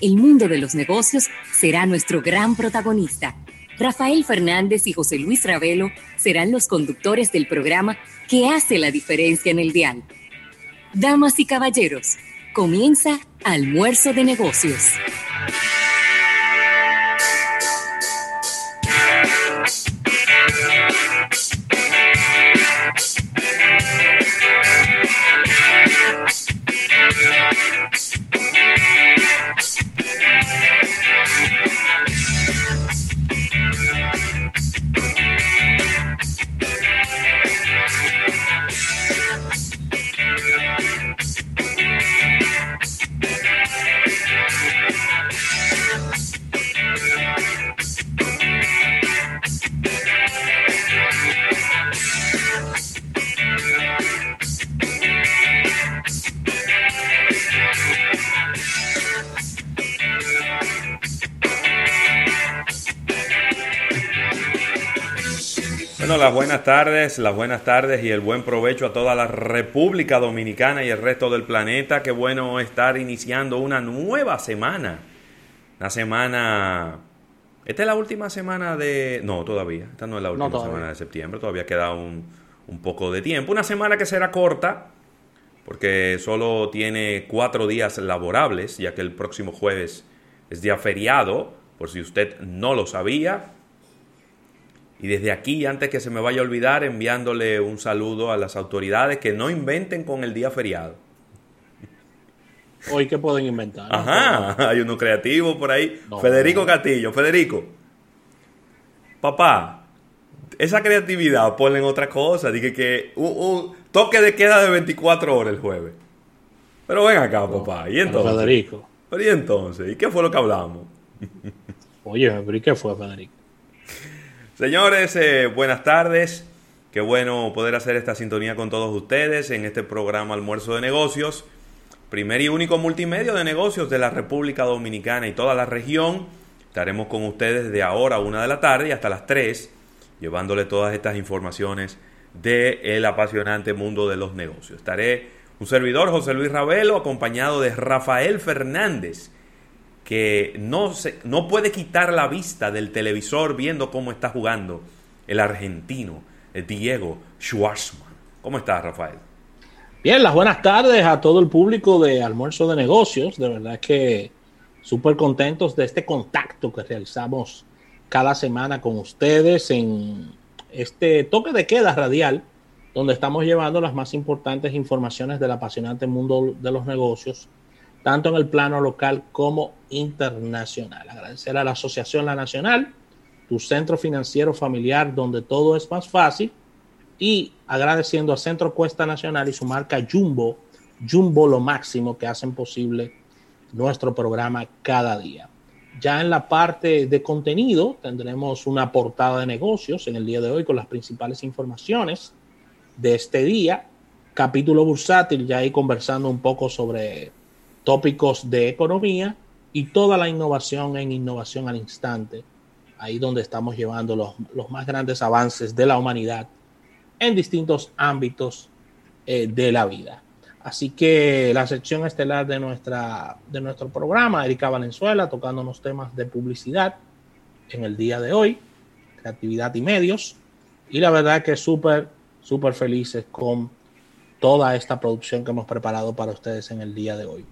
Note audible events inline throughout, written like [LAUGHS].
el mundo de los negocios será nuestro gran protagonista. Rafael Fernández y José Luis Ravelo serán los conductores del programa que hace la diferencia en el dial. Damas y caballeros, comienza Almuerzo de Negocios. Las buenas tardes, las buenas tardes y el buen provecho a toda la República Dominicana y el resto del planeta. Qué bueno estar iniciando una nueva semana. Una semana... Esta es la última semana de... No, todavía. Esta no es la última semana de septiembre. Todavía queda un, un poco de tiempo. Una semana que será corta porque solo tiene cuatro días laborables, ya que el próximo jueves es día feriado, por si usted no lo sabía. Y desde aquí, antes que se me vaya a olvidar, enviándole un saludo a las autoridades que no inventen con el día feriado. Hoy, ¿qué pueden inventar? Ajá, [LAUGHS] hay uno creativo por ahí. Federico Castillo, Federico. Papá, esa creatividad ponle en otra cosa. Dije que un, toque de queda de 24 horas el jueves. Pero ven acá, papá. ¿Y entonces? Federico. Pero ¿y entonces? ¿Y qué fue lo que hablamos? Oye, pero ¿y qué fue, Federico? Señores, eh, buenas tardes. Qué bueno poder hacer esta sintonía con todos ustedes en este programa Almuerzo de Negocios, primer y único multimedio de negocios de la República Dominicana y toda la región. Estaremos con ustedes de ahora a una de la tarde y hasta las 3, llevándole todas estas informaciones del el apasionante mundo de los negocios. Estaré un servidor, José Luis Ravelo, acompañado de Rafael Fernández que no, se, no puede quitar la vista del televisor viendo cómo está jugando el argentino Diego Schwartzman. ¿Cómo estás, Rafael? Bien, las buenas tardes a todo el público de Almuerzo de Negocios. De verdad que súper contentos de este contacto que realizamos cada semana con ustedes en este toque de queda radial, donde estamos llevando las más importantes informaciones del apasionante mundo de los negocios tanto en el plano local como internacional. Agradecer a la Asociación La Nacional, tu centro financiero familiar donde todo es más fácil, y agradeciendo a Centro Cuesta Nacional y su marca Jumbo, Jumbo lo máximo que hacen posible nuestro programa cada día. Ya en la parte de contenido tendremos una portada de negocios en el día de hoy con las principales informaciones de este día. Capítulo bursátil, ya ahí conversando un poco sobre tópicos de economía y toda la innovación en innovación al instante, ahí donde estamos llevando los, los más grandes avances de la humanidad en distintos ámbitos eh, de la vida. Así que la sección estelar de, nuestra, de nuestro programa, Erika Valenzuela, tocando unos temas de publicidad en el día de hoy, creatividad y medios. Y la verdad que súper, súper felices con toda esta producción que hemos preparado para ustedes en el día de hoy.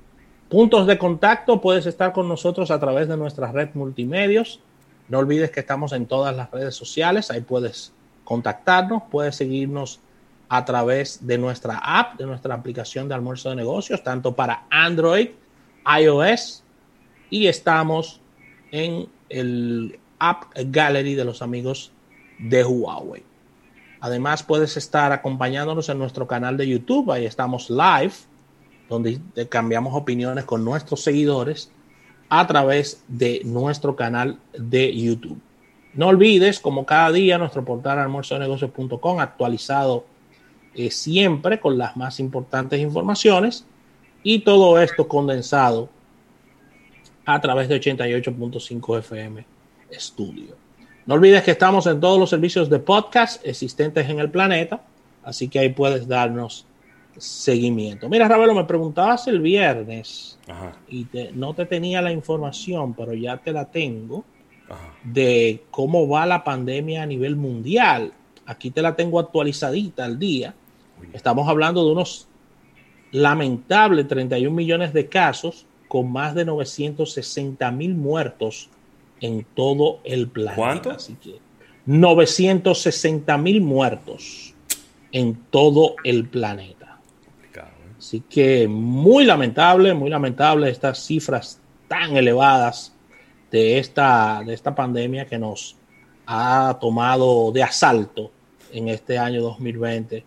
Puntos de contacto, puedes estar con nosotros a través de nuestra red multimedios. No olvides que estamos en todas las redes sociales, ahí puedes contactarnos, puedes seguirnos a través de nuestra app, de nuestra aplicación de almuerzo de negocios, tanto para Android, iOS y estamos en el App Gallery de los amigos de Huawei. Además, puedes estar acompañándonos en nuestro canal de YouTube, ahí estamos live donde cambiamos opiniones con nuestros seguidores a través de nuestro canal de YouTube. No olvides, como cada día, nuestro portal almuerzonegocios.com actualizado eh, siempre con las más importantes informaciones y todo esto condensado a través de 88.5 FM Studio. No olvides que estamos en todos los servicios de podcast existentes en el planeta, así que ahí puedes darnos seguimiento. Mira, Ravelo, me preguntabas el viernes y no te tenía la información, pero ya te la tengo de cómo va la pandemia a nivel mundial. Aquí te la tengo actualizadita al día. Estamos hablando de unos lamentables 31 millones de casos con más de 960 mil muertos en todo el planeta. ¿Cuánto? Así que 960 mil muertos en todo el planeta. Así que muy lamentable, muy lamentable estas cifras tan elevadas de esta, de esta pandemia que nos ha tomado de asalto en este año 2020.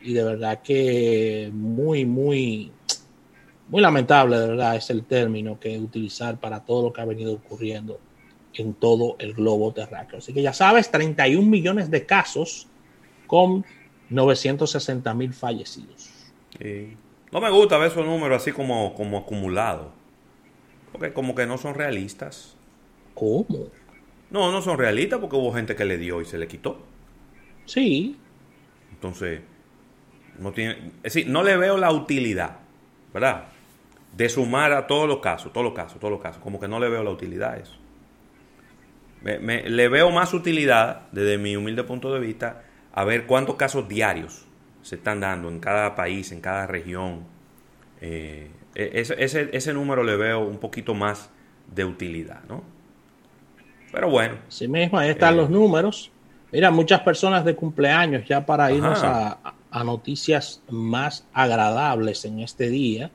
Y de verdad que muy, muy, muy lamentable, de verdad, es el término que utilizar para todo lo que ha venido ocurriendo en todo el globo terráqueo. Así que ya sabes, 31 millones de casos con 960 mil fallecidos. No me gusta ver esos números así como, como acumulados. Porque como que no son realistas. ¿Cómo? No, no son realistas porque hubo gente que le dio y se le quitó. Sí. Entonces, no tiene, es decir, no le veo la utilidad, ¿verdad? De sumar a todos los casos, todos los casos, todos los casos. Como que no le veo la utilidad a eso. Me, le veo más utilidad, desde mi humilde punto de vista, a ver cuántos casos diarios se están dando en cada país, en cada región. Eh, e, ese, ese, número le veo un poquito más de utilidad, ¿no? Pero bueno. Sí mismo, ahí están eh, los números. Mira, muchas personas de cumpleaños ya para irnos a, a, noticias más agradables en este día.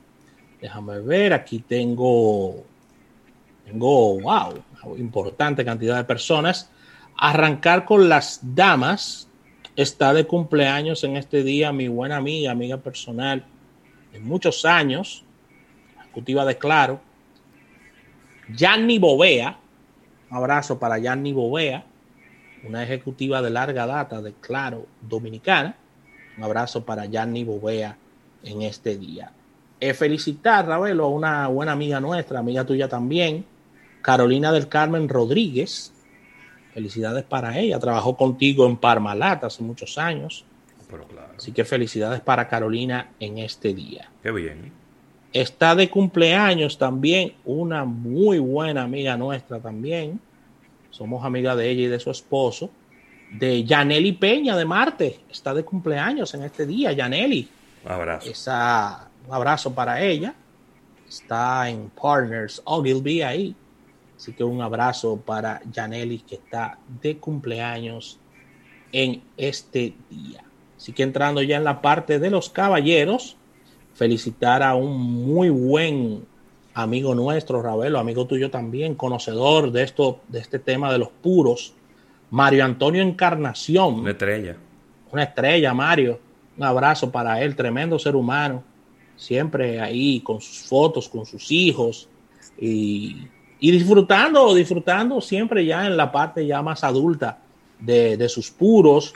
Déjame ver, aquí tengo, tengo, wow, importante cantidad de personas. Arrancar con las damas. Está de cumpleaños en este día mi buena amiga, amiga personal de muchos años, ejecutiva de Claro, Yanni Bovea. Un abrazo para Yanni Bovea, una ejecutiva de larga data de Claro Dominicana. Un abrazo para Yanni Bovea en este día. Eh, felicitar, Ravelo, a una buena amiga nuestra, amiga tuya también, Carolina del Carmen Rodríguez. Felicidades para ella. Trabajó contigo en Parmalat hace muchos años. Así que felicidades para Carolina en este día. Qué bien. Está de cumpleaños también una muy buena amiga nuestra también. Somos amiga de ella y de su esposo. De Yaneli Peña de Marte. Está de cumpleaños en este día, Yaneli. Un abrazo. un abrazo para ella. Está en Partners Ogilvy ahí. Así que un abrazo para Janelli que está de cumpleaños en este día. Así que entrando ya en la parte de los caballeros, felicitar a un muy buen amigo nuestro, Ravelo, amigo tuyo también, conocedor de esto, de este tema de los puros, Mario Antonio Encarnación. Una estrella. Una estrella, Mario. Un abrazo para él, tremendo ser humano. Siempre ahí con sus fotos, con sus hijos. Y y disfrutando, disfrutando siempre ya en la parte ya más adulta de, sus puros,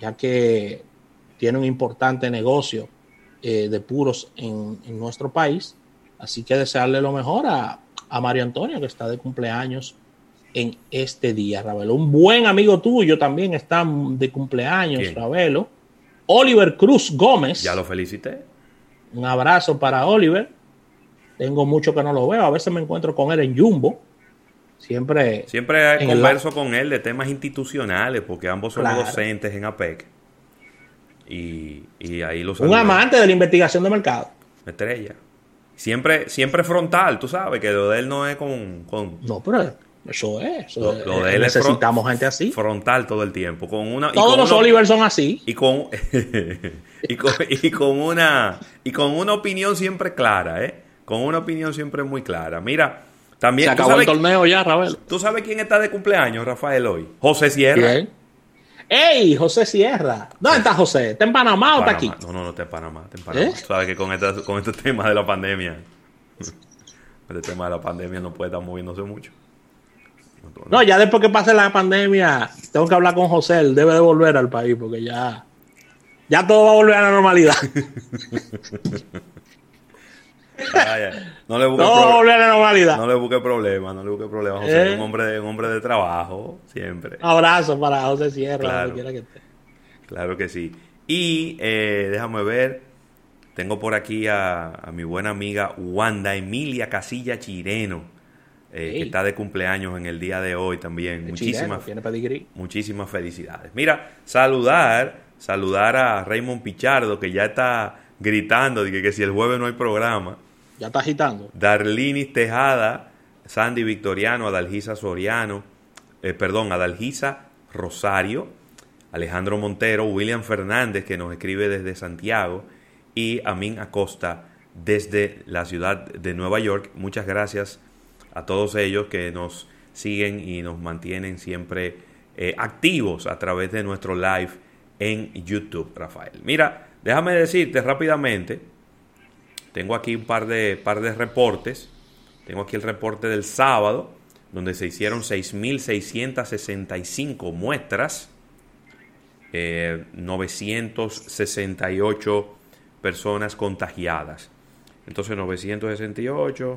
ya que tiene un importante negocio eh, de puros en, nuestro país. Así que desearle lo mejor a, Mario Antonio, que está de cumpleaños en este día, Ravelo. Un buen amigo tuyo también está de cumpleaños, Ravelo. Oliver Cruz Gómez. Ya lo felicité. Un abrazo para Oliver. Tengo mucho que no lo veo. A veces me encuentro con él en Jumbo. Siempre. Siempre converso con él de temas institucionales, porque ambos somos docentes en APEC. Y, ahí los Un amante de la investigación de mercado. Estrella. Siempre, siempre frontal, tú sabes, que lo de él no es con. no, pero eso es. lo, de él necesitamos gente así. Frontal todo el tiempo. Con una, Todos los Oliver son así. Y con, [LAUGHS] y con, y con una y con una opinión siempre clara, ¿eh? Con una opinión siempre muy clara. Mira, también. Se acabó el torneo ya, Rafael. ¿Tú sabes quién está de cumpleaños, Rafael, hoy? José Sierra. ¿Quién? ¡Ey! José Sierra. ¿Dónde está José? ¿Está en Panamá, o está aquí? No, no, no está en Panamá. Está en Panamá. ¿Eh? Sabes que con, este, con este tema de la pandemia. [LAUGHS] este tema de la pandemia no puede estar moviéndose mucho. No, ya después que pase la pandemia, tengo que hablar con José. Él debe de volver al país porque ya. Ya todo va a volver a la normalidad. [LAUGHS] No le busque no, normalidad. No le busque problema, no le busque problema. José es un ¿Eh? hombre, un hombre de trabajo, siempre. Abrazo para José Sierra, claro, que Claro que sí. Y eh, déjame ver. tengo por aquí a, mi buena amiga Wanda Emilia Casilla Chireno, eh, que está de cumpleaños en el día de hoy también. Muchísimas, muchísimas felicidades. Mira, saludar, saludar a Raymond Pichardo, que ya está gritando de que, si el jueves no hay programa. Ya está agitando. Darlinis Tejada, Sandy Victoriano, Adalgisa Soriano, eh, perdón, Adalgisa Rosario, Alejandro Montero, William Fernández, que nos escribe desde Santiago, y Amin Acosta desde la ciudad de Nueva York. Muchas gracias a todos ellos que nos siguen y nos mantienen siempre eh, activos a través de nuestro live en YouTube, Rafael. Mira, déjame decirte rápidamente, tengo aquí un par de, par de reportes. Tengo aquí el reporte del sábado, donde se hicieron 6.665 muestras, 968 eh, personas contagiadas. Entonces 968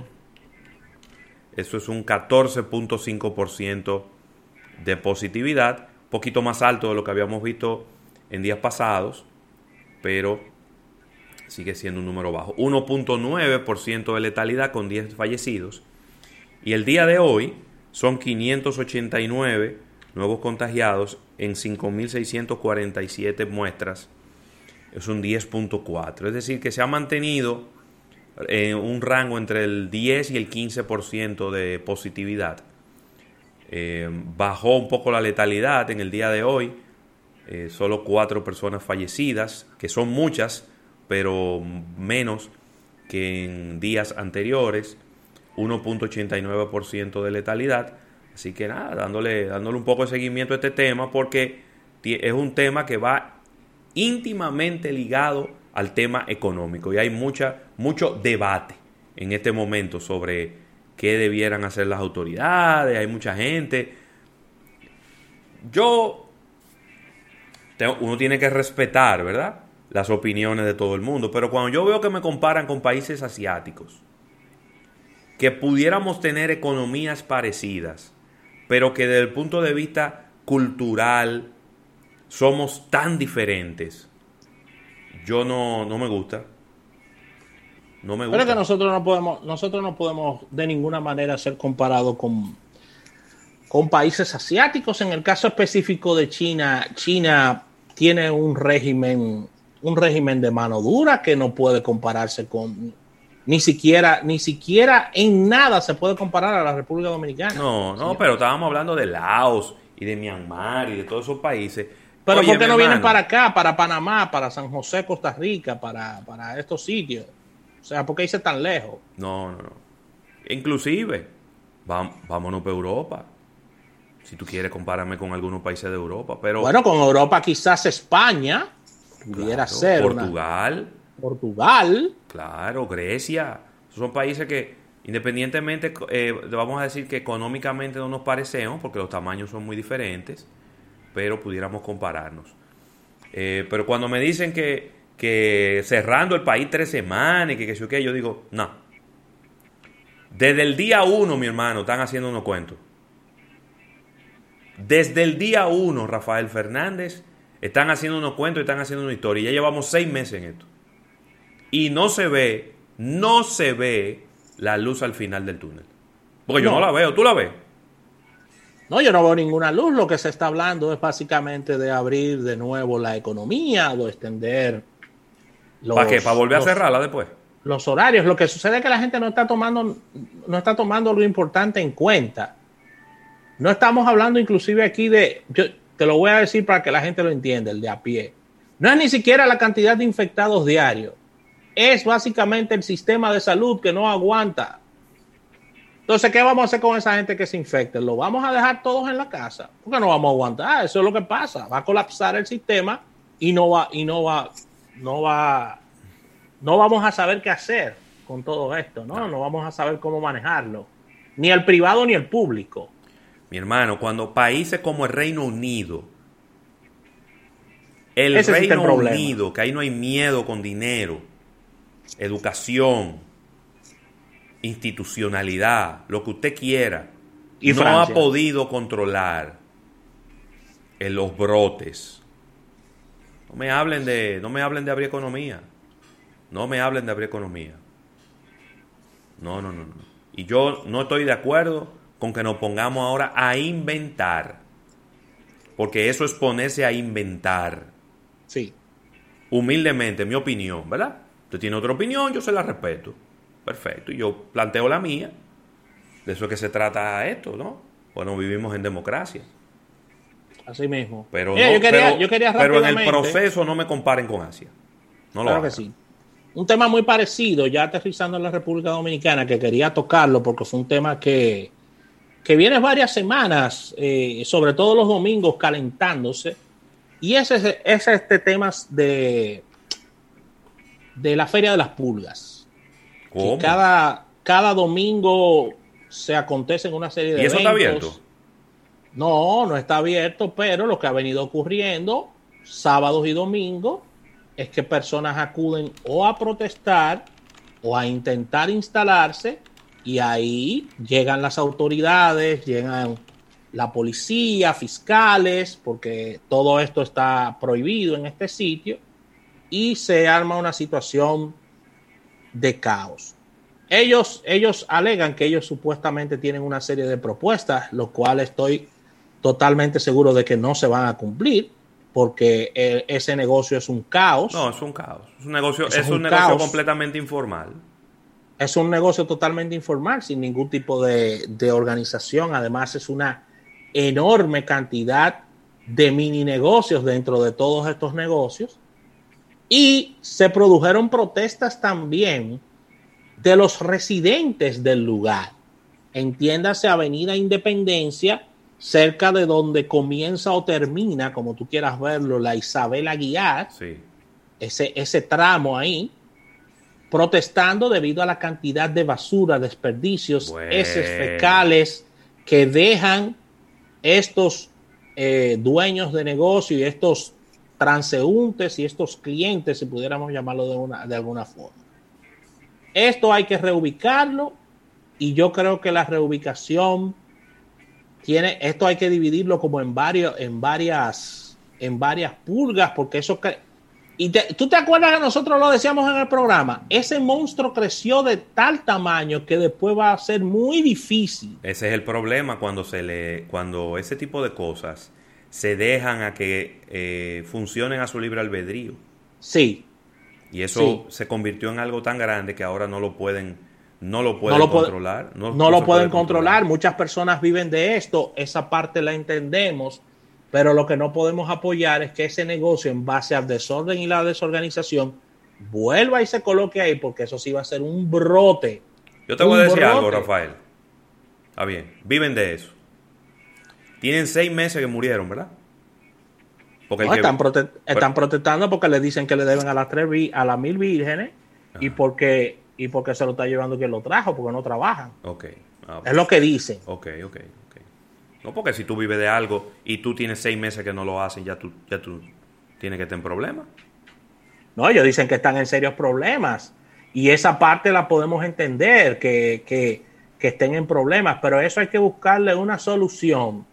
eso es un 14.5% de positividad, poquito más alto de lo que habíamos visto en días pasados, pero sigue siendo un número bajo. 1.9% de letalidad con 10 fallecidos. Y el día de hoy son 589 nuevos contagiados en 5.647 muestras. Es un 10.4. Es decir, que se ha mantenido en un rango entre el 10 y el 15% de positividad. Eh, bajó un poco la letalidad en el día de hoy, eh, solo cuatro personas fallecidas, que son muchas, pero menos que en días anteriores, 1.89% de letalidad. Así que nada, dándole, dándole un poco de seguimiento a este tema porque es un tema que va íntimamente ligado al tema económico y hay mucha, mucho debate en este momento sobre qué debieran hacer las autoridades, hay mucha gente. Yo, uno tiene que respetar, ¿verdad? Las opiniones de todo el mundo, pero cuando yo veo que me comparan con países asiáticos, que pudiéramos tener economías parecidas, pero que desde el punto de vista cultural somos tan diferentes, yo no, no me gusta. No me gusta. Pero es que nosotros no podemos, nosotros no podemos de ninguna manera ser comparados con, con países asiáticos. En el caso específico de China, China tiene un régimen, un régimen de mano dura que no puede compararse con ni siquiera, ni siquiera en nada se puede comparar a la República Dominicana. No, no, pero estábamos hablando de Laos y de Myanmar y de todos esos países pero ¿por qué no vienen para acá, para Panamá, para San José, Costa Rica, para, estos sitios? O sea, ¿por qué irse tan lejos? No, no, no. Inclusive, vámonos para Europa. Si tú quieres, compárame con algunos países de Europa. Pero, bueno, con Europa quizás España pudiera ser. Portugal. Portugal. Claro, Grecia. Son países que, independientemente, eh, vamos a decir que económicamente no nos parecemos, porque los tamaños son muy diferentes pero pudiéramos compararnos. Eh, pero cuando me dicen que, que, cerrando el país tres semanas y que, que, que yo digo, no. Desde el día uno, mi hermano, están haciendo unos cuentos. Desde el día uno, Rafael Fernández, están haciendo unos cuentos y están haciendo una historia. Ya llevamos seis meses en esto. Y no se ve, no se ve la luz al final del túnel. Porque yo no la veo, ¿tú la ves? No, yo no veo ninguna luz. Lo que se está hablando es básicamente de abrir de nuevo la economía, o extender. Los, ¿Para qué? ¿Para volver a cerrarla después? Los horarios. Lo que sucede es que la gente no está tomando, no está tomando lo importante en cuenta. No estamos hablando inclusive aquí de, yo te lo voy a decir para que la gente lo entienda, el de a pie. No es ni siquiera la cantidad de infectados diarios. Es básicamente el sistema de salud que no aguanta entonces, ¿qué vamos a hacer con esa gente que se infecte? ¿Lo vamos a dejar todos en la casa? Porque no vamos a aguantar. Eso es lo que pasa. Va a colapsar el sistema y no va, y no va, no va, no vamos a saber qué hacer con todo esto, ¿no? No vamos a saber cómo manejarlo. Ni el privado ni el público. Mi hermano, cuando países como el Reino Unido, el Reino Unido, que ahí no hay miedo con dinero, educación, institucionalidad, lo que usted quiera, y no ha podido controlar en los brotes. No me hablen de, no me hablen de abrir economía. No me hablen de abrir economía. No, no, no, no. Y yo no estoy de acuerdo con que nos pongamos ahora a inventar. Porque eso es ponerse a inventar. Sí. Humildemente, mi opinión, ¿verdad? Usted tiene otra opinión, yo se la respeto. Perfecto. Y yo planteo la mía. De eso es que se trata esto, ¿no? Bueno, vivimos en democracia. Así mismo. Pero, Mira, no- yo quería, pero, yo quería pero en el proceso no me comparen con Asia. No lo Claro que sí. Un tema muy parecido, ya aterrizando en la República Dominicana, que quería tocarlo porque fue un tema que, que viene varias semanas, eh, sobre todo los domingos, calentándose. Y ese es, es este tema de, de la Feria de las Pulgas. Que cada, cada domingo se acontecen una serie de ¿Y eso está abierto? No, no está abierto, pero lo que ha venido ocurriendo sábados y domingos es que personas acuden o a protestar o a intentar instalarse y ahí llegan las autoridades, llegan la policía, fiscales, porque todo esto está prohibido en este sitio y se arma una situación de caos. Ellos, ellos alegan que ellos supuestamente tienen una serie de propuestas, lo cual estoy totalmente seguro de que no se van a cumplir, porque eh, ese negocio es un caos. No, es un caos. Es un negocio, es es un un negocio completamente informal. Es un negocio totalmente informal, sin ningún tipo de, de organización. Además, es una enorme cantidad de mini negocios dentro de todos estos negocios. Y se produjeron protestas también de los residentes del lugar. Entiéndase Avenida Independencia, cerca de donde comienza o termina, como tú quieras verlo, la Isabel Aguiar Sí. ese, ese tramo ahí, protestando debido a la cantidad de basura, desperdicios, Bueno. heces fecales que dejan estos eh, dueños de negocio y estos transeúntes y estos clientes, si pudiéramos llamarlo de, una, de alguna forma. Esto hay que reubicarlo y yo creo que la reubicación tiene, esto hay que dividirlo como en varios, en varias, en varias pulgas, porque eso y te- tú te acuerdas que nosotros lo decíamos en el programa, ese monstruo creció de tal tamaño que después va a ser muy difícil. Ese es el problema cuando se le, cuando ese tipo de cosas se dejan a que eh, funcionen a su libre albedrío. Sí, Y eso Sí. se convirtió en algo tan grande que ahora no lo pueden, no lo pueden no lo, puede- controlar. no, no lo pueden puede controlar. Muchas personas viven de esto, esa parte la entendemos, pero lo que no podemos apoyar es que ese negocio en base al desorden y la desorganización vuelva y se coloque ahí, porque eso sí va a ser un brote. Yo te voy a decir algo. Rafael. Está bien, viven de eso. Tienen seis meses que murieron, ¿verdad? Porque No, que- están, prote- Pero- están protestando porque le dicen que le deben a las tres a las mil vírgenes y porque y porque se lo está llevando quien lo trajo, porque no trabajan. Ok, ah, Es lo que dicen. ok, ok. No, porque si tú vives de algo y tú tienes seis meses que no lo hacen, ya tú, ya tú tienes que estar en problemas. No, ellos dicen que están en serios problemas y esa parte la podemos entender, que, que, que estén en problemas, pero eso hay que buscarle una solución,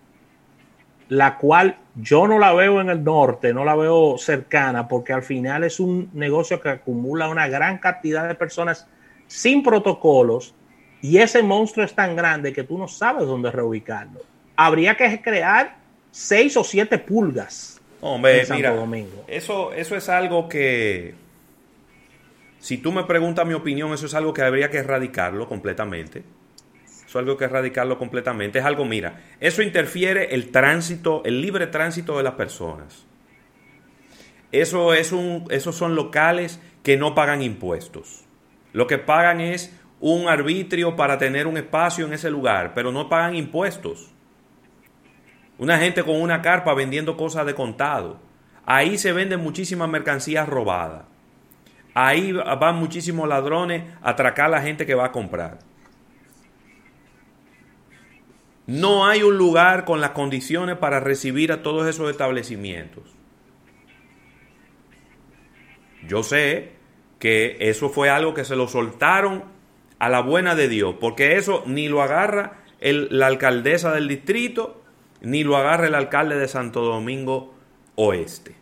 la cual yo no la veo en el norte, no la veo cercana, porque al final es un negocio que acumula una gran cantidad de personas sin protocolos y ese monstruo es tan grande que tú no sabes dónde reubicarlo. Habría que crear seis o siete pulgas. Hombre, en Santo mira, Domingo. Eso, eso es algo que, si tú me preguntas mi opinión, eso es algo que habría que erradicarlo completamente. Eso es algo que erradicarlo completamente. Es algo, mira, eso interfiere el tránsito, el libre tránsito de las personas. Eso es un, esos son locales que no pagan impuestos. Lo que pagan es un arbitrio para tener un espacio en ese lugar, pero no pagan impuestos. Una gente con una carpa vendiendo cosas de contado. Ahí se venden muchísimas mercancías robadas. Ahí van muchísimos ladrones a atracar a la gente que va a comprar. No hay un lugar con las condiciones para recibir a todos esos establecimientos. Yo sé que eso fue algo que se lo soltaron a la buena de Dios, porque eso ni lo agarra el- la alcaldesa del distrito, ni lo agarra el alcalde de Santo Domingo Oeste.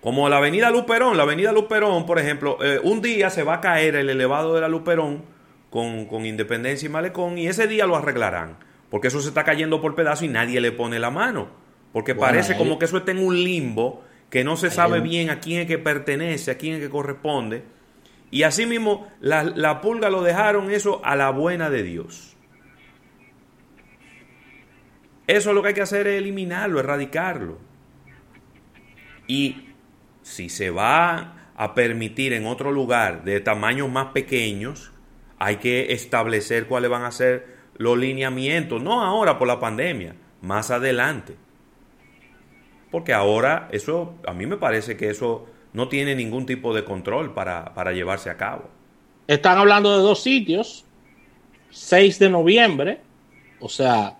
Como la avenida Luperón, la avenida Luperón, por ejemplo, eh, un día se va a caer el elevado de la Luperón con, con Independencia y Malecón y ese día lo arreglarán. Porque eso se está cayendo por pedazos y nadie le pone la mano. Porque parece como que eso está en un limbo, que no se sabe bien a quién es que pertenece, a quién es que corresponde. Y así mismo la, la pulga lo dejaron eso a la buena de Dios. Eso lo que hay que hacer es eliminarlo, erradicarlo. Y si se va a permitir en otro lugar de tamaños más pequeños, hay que establecer cuáles van a ser los lineamientos, no ahora por la pandemia, más adelante. Porque ahora eso, a mí me parece que eso no tiene ningún tipo de control para, para llevarse a cabo. Están hablando de dos sitios, 6 de noviembre, o sea,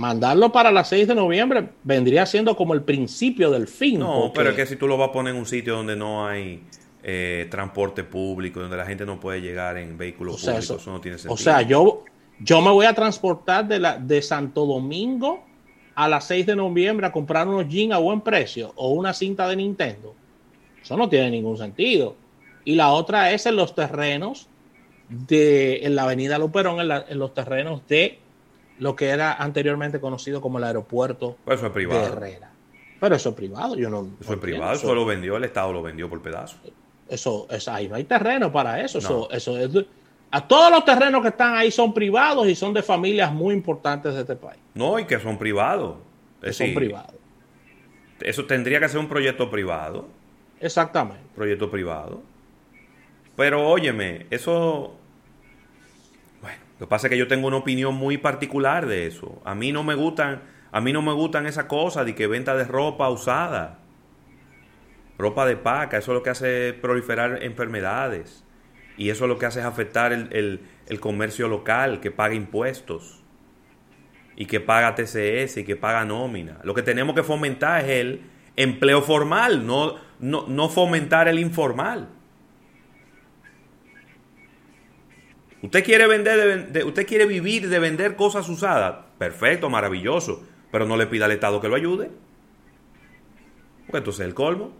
mandarlo para las 6 de noviembre vendría siendo como el principio del fin. No, pero es que si tú lo vas a poner en un sitio donde no hay eh, transporte público, donde la gente no puede llegar en vehículos públicos, eso, no tiene sentido. O sea, yo, yo me voy a transportar de, la, de Santo Domingo a las 6 de noviembre a comprar unos jeans a buen precio o una cinta de Nintendo. Eso no tiene ningún sentido. Y la otra es en los terrenos de en la avenida Luperón, en, en los terrenos de lo que era anteriormente conocido como el aeropuerto eso es privado. de Herrera. Pero eso es privado, yo no. Eso es privado, eso, lo vendió, el Estado lo vendió por pedazos. Eso, es, ahí no hay terreno para eso. Eso, eso es, a todos los terrenos que están ahí son privados y son de familias muy importantes de este país. No, y que son privados. Que son privados. Eso tendría que ser un proyecto privado. Exactamente. Proyecto privado. Pero óyeme, eso lo que pasa es que yo tengo una opinión muy particular de eso. A mí no me gustan, a mí no me gustan esas cosas de que venta de ropa usada. Ropa de paca, eso es lo que hace proliferar enfermedades. Y eso es lo que hace afectar el, el comercio local, que paga impuestos. Y que paga TCS y que paga nómina. Lo que tenemos que fomentar es el empleo formal, no, no, no fomentar el informal. Usted quiere vender, de, usted quiere vivir de vender cosas usadas. Perfecto, maravilloso. Pero no le pida al Estado que lo ayude. Porque entonces es el colmo.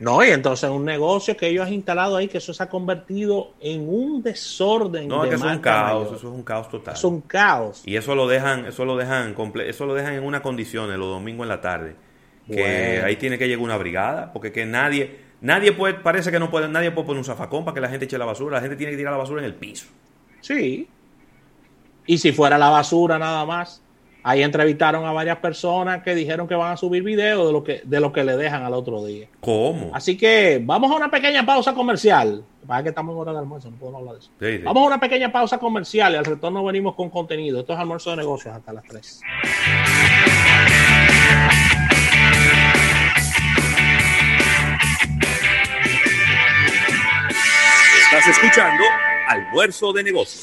No, y entonces un negocio que ellos han instalado ahí, que eso se ha convertido en un desorden. No, es que eso es un caos, eso es un caos total. Es un caos. Y eso lo dejan, eso lo dejan, eso lo dejan en unas condiciones los domingos en la tarde. Que ahí tiene que llegar una brigada, porque que nadie, nadie puede, parece que no puede, nadie puede poner un zafacón para que la gente eche la basura, la gente tiene que tirar la basura en el piso. Sí. Y si fuera la basura nada más, ahí entrevistaron a varias personas que dijeron que van a subir videos de lo que, de lo que le dejan al otro día. ¿Cómo? Así que vamos a una pequeña pausa comercial. Para que estamos en hora de almuerzo, no podemos hablar de eso. Vamos a una pequeña pausa comercial y al retorno venimos con contenido. Esto es almuerzo de negocios hasta las 3. Estás escuchando Almuerzo de Negocios.